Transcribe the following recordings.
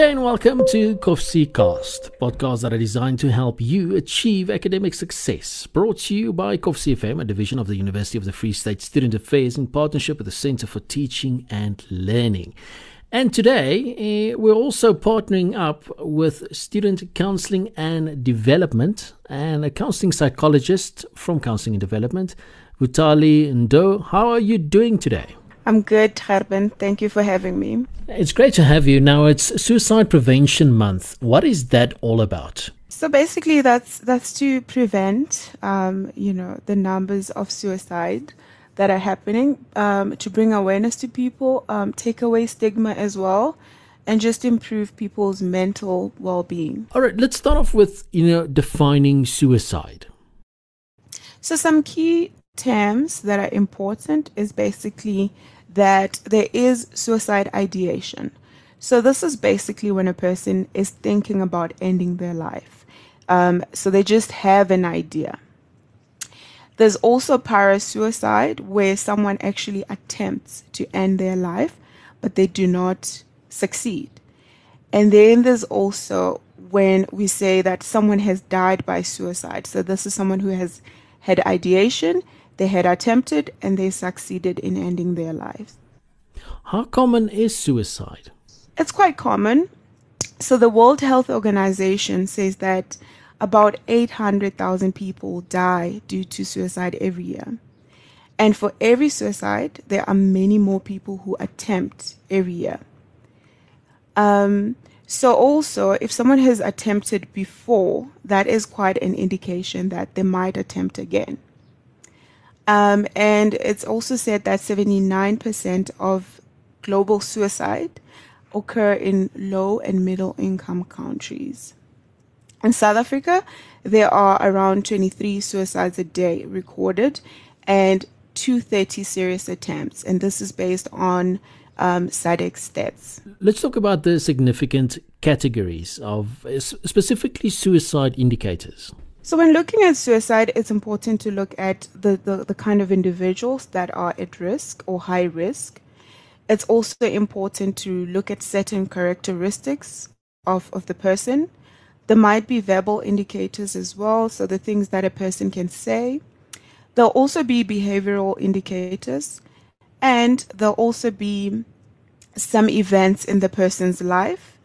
And welcome to Kovsie Cast, podcasts that are designed to help you achieve academic success. Brought to you by Kovsie FM, a division of the University of the Free State Student Affairs in partnership with the Center for Teaching and Learning. And today, uh, we're also partnering up with Student Counseling and Development and a counseling psychologist from Counseling and Development, Vhutali Ndou. How are you doing today? I'm good, Gerben. Thank you for having me. It's great to have you. Now it's Suicide Prevention Month. What is that all about? So basically, that's that's to prevent, um, you know, the numbers of suicide that are happening, um, to bring awareness to people, um, take away stigma as well, and just improve people's mental well-being. All right, let's start off with you know defining suicide. So some key terms that are important is basically that there is suicide ideation. So, this is basically when a person is thinking about ending their life. Um, so, they just have an idea. There's also parasuicide, where someone actually attempts to end their life, but they do not succeed. And then there's also when we say that someone has died by suicide. So, this is someone who has had ideation they had attempted and they succeeded in ending their lives. How common is suicide? It's quite common. So, the World Health Organization says that about 800,000 people die due to suicide every year. And for every suicide, there are many more people who attempt every year. Um, so, also, if someone has attempted before, that is quite an indication that they might attempt again. Um, and it's also said that 79% of global suicide occur in low and middle income countries. In South Africa, there are around 23 suicides a day recorded and 230 serious attempts, and this is based on um, SADAG stats. Let's talk about the significant categories of specifically suicide indicators. So, when looking at suicide, it's important to look at the, the, the, kind of individuals that are at risk or high risk. It's also important to look at certain characteristics of, of the person. There might be verbal indicators as well, so the things that a person can say. There'll also be behavioral indicators, and there'll also be some events in the person's life,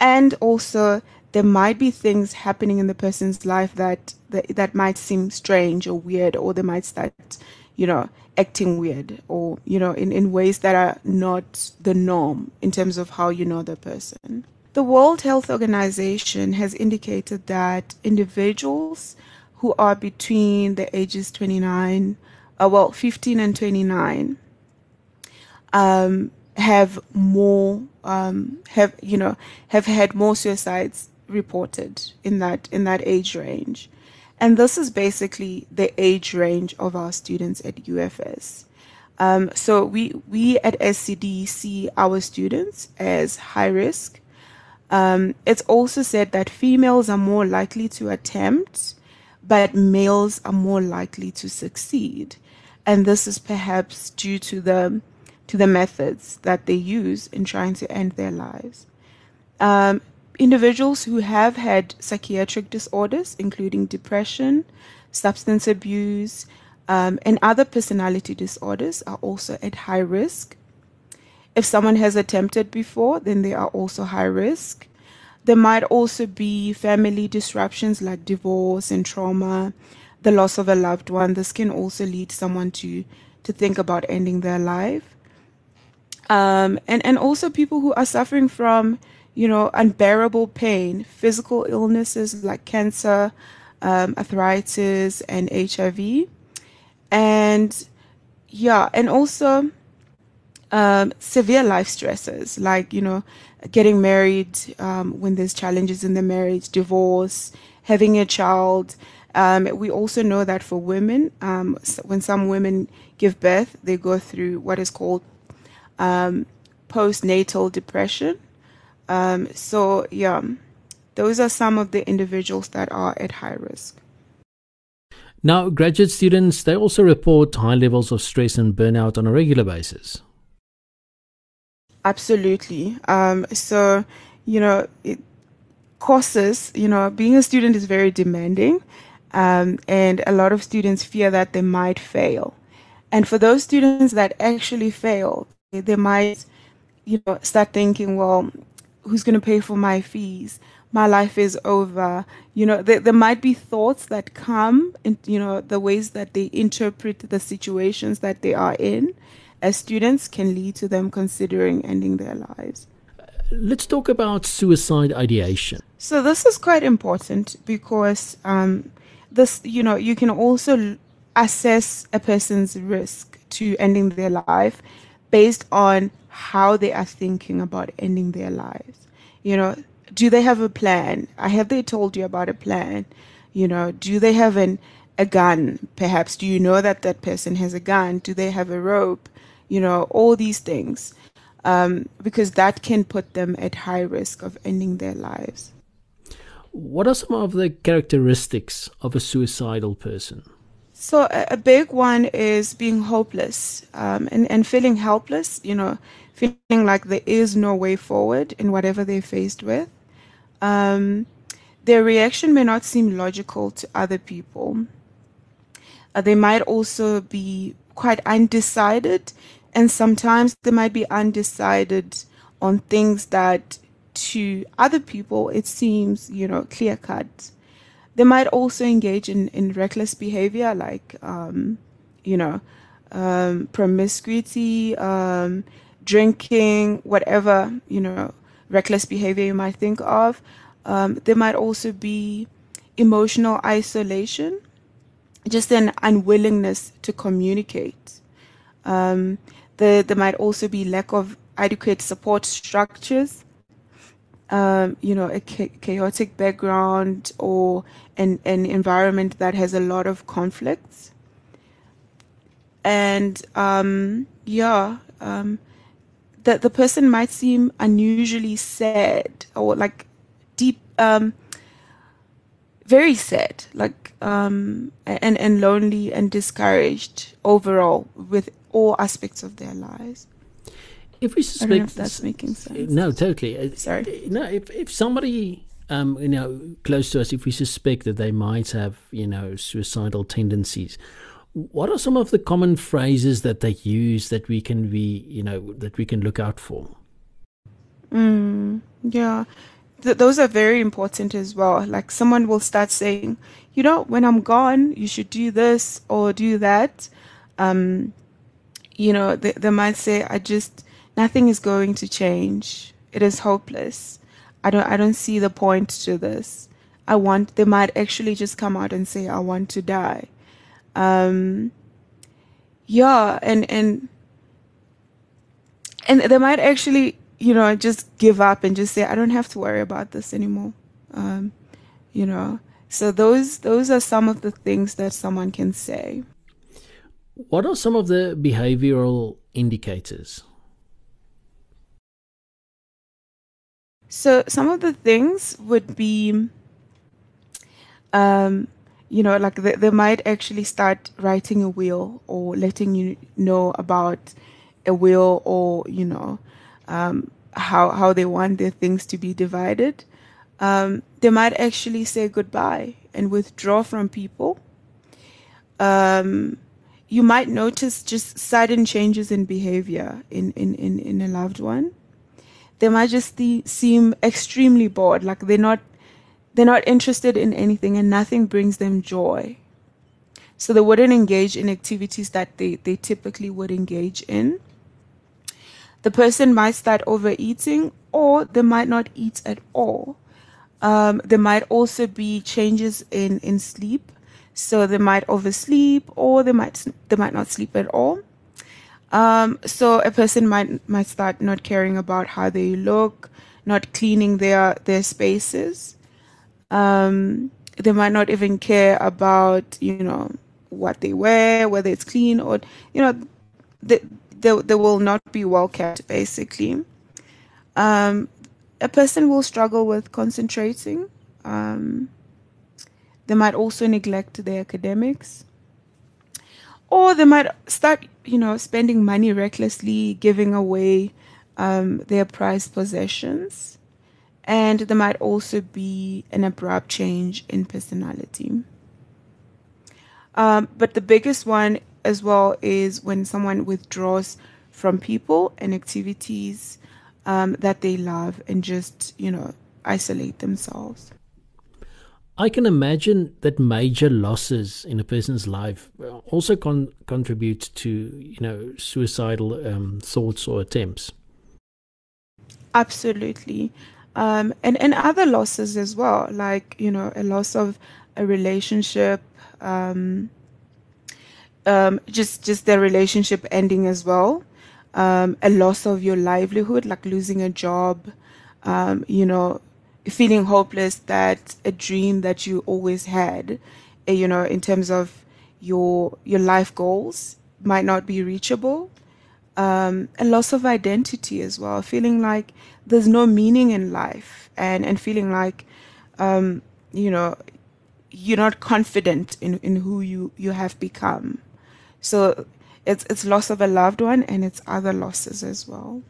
and also there might be things happening in the person's life that, that that might seem strange or weird or they might start you know acting weird or you know in, in ways that are not the norm in terms of how you know the person. The world health organization has indicated that individuals who are between the ages 29 uh, well 15 and 29 um, have more um, have you know have had more suicides reported in that in that age range. And this is basically the age range of our students at UFS. Um, so we we at SCD see our students as high risk. Um, it's also said that females are more likely to attempt, but males are more likely to succeed, and this is perhaps due to the to the methods that they use in trying to end their lives. Um, individuals who have had psychiatric disorders, including depression, substance abuse, um, and other personality disorders, are also at high risk. If someone has attempted before, then they are also high risk. There might also be family disruptions like divorce and trauma, the loss of a loved one. This can also lead someone to, to think about ending their life. Um, and, and also people who are suffering from you know, unbearable pain, physical illnesses like cancer, um, arthritis, and HIV. And yeah, and also um, severe life stresses like, you know, getting married um, when there's challenges in the marriage, divorce, having a child. Um, we also know that for women, um, when some women give birth, they go through what is called um, postnatal depression. Um, so, yeah, those are some of the individuals that are at high risk. Now, graduate students, they also report high levels of stress and burnout on a regular basis. Absolutely. Um, so, you know, it, courses, you know, being a student is very demanding. Um, and a lot of students fear that they might fail. And for those students that actually fail, they might, you know, start thinking, well, who's going to pay for my fees? My life is over. You know, there, there might be thoughts that come and, you know, the ways that they interpret the situations that they are in as students can lead to them considering ending their lives. Let's talk about suicide ideation. So this is quite important because um, this, you know, you can also assess a person's risk to ending their life based on how they are thinking about ending their lives. You know, do they have a plan? Have they told you about a plan? You know, do they have an a gun? Perhaps do you know that that person has a gun? Do they have a rope? You know, all these things, um, because that can put them at high risk of ending their lives. What are some of the characteristics of a suicidal person? So a, big one is being hopeless um, and, and feeling helpless, you know, feeling like there is no way forward in whatever they're faced with. Um, their reaction may not seem logical to other people. Uh, they might also be quite undecided, and sometimes they might be undecided on things that to other people it seems, you know, clear cut they might also engage in, in reckless behavior like um, you know um, promiscuity um, drinking whatever you know reckless behavior you might think of. Um, there might also be emotional isolation just an unwillingness to communicate. Um, there, there might also be lack of adequate support structures um, you know, a chaotic background or an, an environment that has a lot of conflicts. And um, yeah, um, that the person might seem unusually sad or like deep, um, very sad, like um, and and lonely and discouraged overall with all aspects of their lives if we suspect I don't know if that's making sense. No, totally. Uh, Sorry. No, if if somebody um, you know close to us, if we suspect that they might have you know suicidal tendencies, what are some of the common phrases that they use that we can be you know that we can look out for? Mm, yeah. Th- those are very important as well. Like someone will start saying, you know, when I'm gone, you should do this or do that. Um, you know, they, they might say, I just, nothing is going to change. It is hopeless. I don't I don't see the point to this. I want they might actually just come out and say I want to die. Um yeah, and and and they might actually, you know, just give up and just say I don't have to worry about this anymore. Um you know. So those those are some of the things that someone can say. What are some of the behavioral indicators? So some of the things would be, um, you know, like they, they might actually start writing a will or letting you know about a will or you know um, how how they want their things to be divided. Um, they might actually say goodbye and withdraw from people. Um, you might notice just sudden changes in behavior in, in, in, in a loved one they might just seem extremely bored like they're not they're not interested in anything and nothing brings them joy. So they wouldn't engage in activities that they, they typically would engage in. The person might start overeating or they might not eat at all. Um, there might also be changes in, in sleep. So they might oversleep or they might they might not sleep at all um, so a person might might start not caring about how they look, not cleaning their their spaces. Um, they might not even care about you know what they wear, whether it's clean or you know they they, they will not be well kept basically. Um, a person will struggle with concentrating. Um, they might also neglect their academics or they might start you know spending money recklessly giving away um, their prized possessions and there might also be an abrupt change in personality. Um, but the biggest one as well is when someone withdraws from people and activities um, that they love and just, you know, isolate themselves. I can imagine that major losses in a person's life also con- contribute to, you know, suicidal um, thoughts or attempts. Absolutely. Um, and, and other losses as well, like, you know, a loss of a relationship, um, um, just just their relationship ending as well, um, a loss of your livelihood, like losing a job, um, you know, feeling hopeless that a dream that you always had, uh, you know, in terms of your your life goals might not be reachable. Um, a loss of identity as well, feeling like there's no meaning in life, and and feeling like, um, you know, you're not confident in in who you you have become. So it's it's loss of a loved one, and it's other losses as well.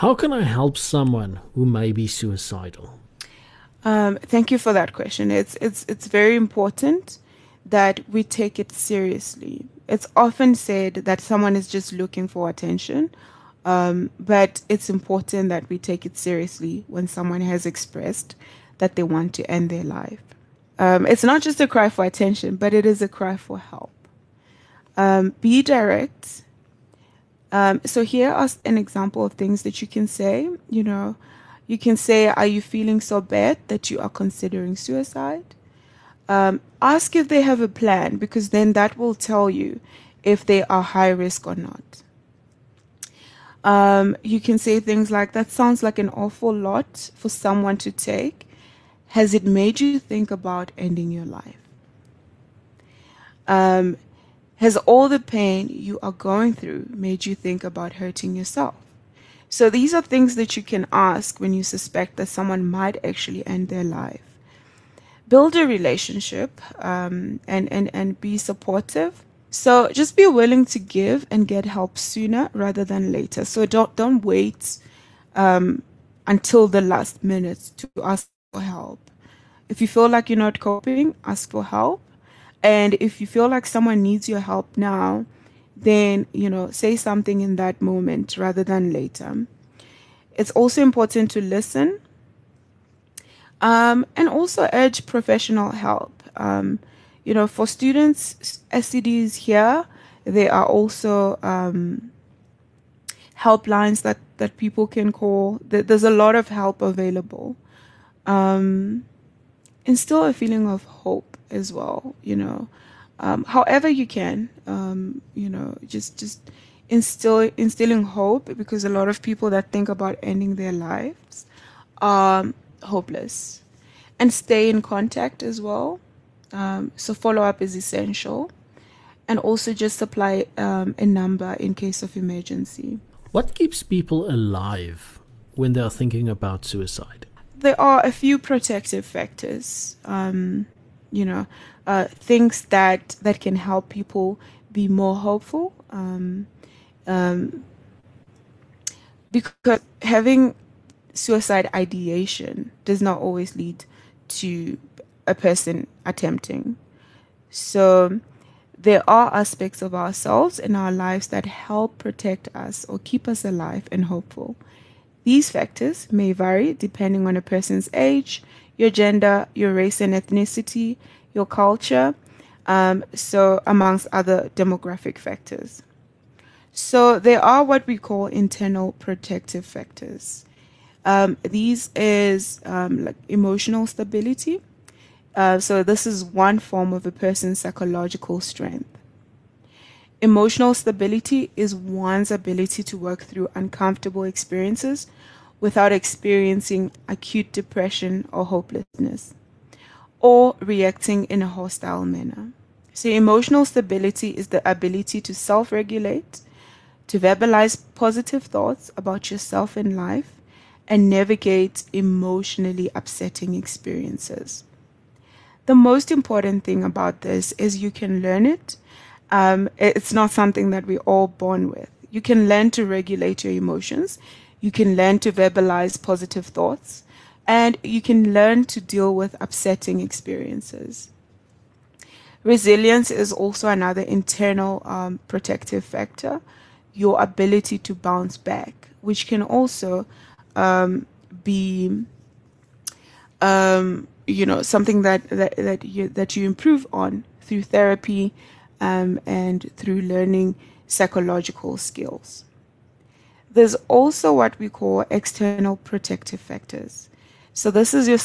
How can I help someone who may be suicidal? Um, thank you for that question. It's it's it's very important that we take it seriously. It's often said that someone is just looking for attention, um, but it's important that we take it seriously when someone has expressed that they want to end their life. Um, it's not just a cry for attention, but it is a cry for help. Um, be direct um, so here are an example of things that you can say. You know, you can say, "Are you feeling so bad that you are considering suicide?" Um, ask if they have a plan because then that will tell you if they are high risk or not. Um, you can say things like, "That sounds like an awful lot for someone to take. Has it made you think about ending your life?" Um, has all the pain you are going through made you think about hurting yourself? So these are things that you can ask when you suspect that someone might actually end their life. Build a relationship um, and, and, and be supportive. So just be willing to give and get help sooner rather than later. So don't don't wait um, until the last minute to ask for help. If you feel like you're not coping, ask for help and if you feel like someone needs your help now, then, you know, say something in that moment rather than later. It's also important to listen um, and also urge professional help. Um, you know, for students, SCD's here, there are also um, helplines that, that people can call. There's a lot of help available. Um, instill a feeling of hope as well you know. Um, however you can um, you know just just instill instilling hope because a lot of people that think about ending their lives are hopeless. And stay in contact as well. Um, so follow up is essential. And also just supply um, a number in case of emergency. What keeps people alive when they are thinking about suicide? There are a few protective factors. Um, you know, uh, things that that can help people be more hopeful. Um, um, because having suicide ideation does not always lead to a person attempting. So there are aspects of ourselves in our lives that help protect us or keep us alive and hopeful. These factors may vary depending on a person's age, your gender, your race and ethnicity, your culture, um, so amongst other demographic factors. So there are what we call internal protective factors. Um, these is um, like emotional stability. Uh, so this is one form of a person's psychological strength. Emotional stability is one's ability to work through uncomfortable experiences without experiencing acute depression or hopelessness or reacting in a hostile manner. So, emotional stability is the ability to self regulate, to verbalize positive thoughts about yourself and life, and navigate emotionally upsetting experiences. The most important thing about this is you can learn it. Um, it's not something that we're all born with. You can learn to regulate your emotions You can learn to verbalize positive thoughts and you can learn to deal with upsetting experiences. Resilience is also another internal um, protective factor, your ability to bounce back, which can also um, be, um, you know, something that, that, that, you, that you improve on through therapy um, and through learning psychological skills. There's also what we call external protective factors. So this is your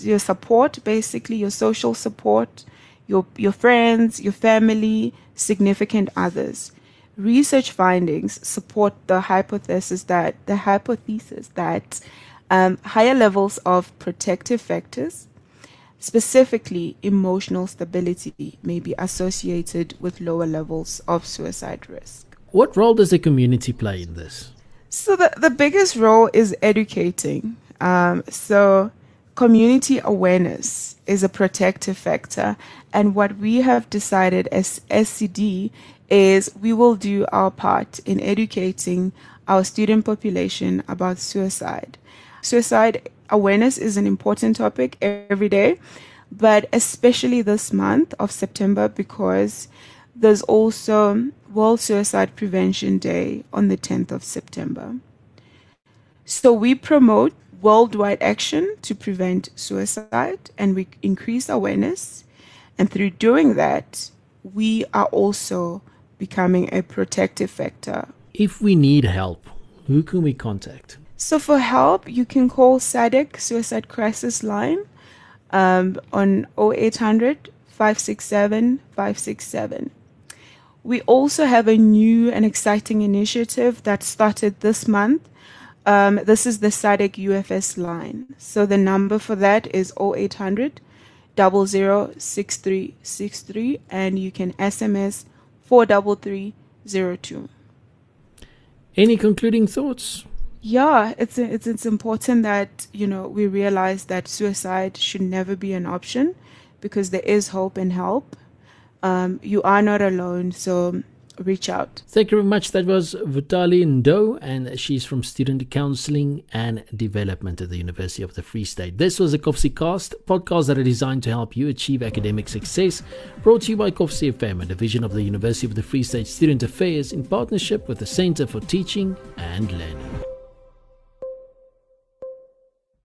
your support, basically your social support, your your friends, your family, significant others. Research findings support the hypothesis that the hypothesis that um, higher levels of protective factors, specifically emotional stability, may be associated with lower levels of suicide risk. What role does the community play in this? So the, the biggest role is educating. Um, so community awareness is a protective factor. And what we have decided as SCD is we will do our part in educating our student population about suicide. Suicide awareness is an important topic every day, but especially this month of September because there's also World Suicide Prevention Day on the 10th of September. So we promote worldwide action to prevent suicide and we increase awareness. And through doing that, we are also becoming a protective factor. If we need help, who can we contact? So for help, you can call SADAG Suicide Crisis Line um, on 0800 567 567. We also have a new and exciting initiative that started this month. Um, this is the SADAG UFS line. So the number for that is 0800 006363 and you can SMS 43302. Any concluding thoughts? Yeah, it's it's it's important that you know we realize that suicide should never be an option because there is hope and help um, you are not alone. So reach out. Thank you very much. That was Vhutali Ndou, and she's from Student Counseling and Development at the University of the Free State. This was a Kovsie Cast, podcast that are designed to help you achieve academic success, brought to you by Kovsie FM, a division of the University of the Free State Student Affairs in partnership with the Center for Teaching and Learning.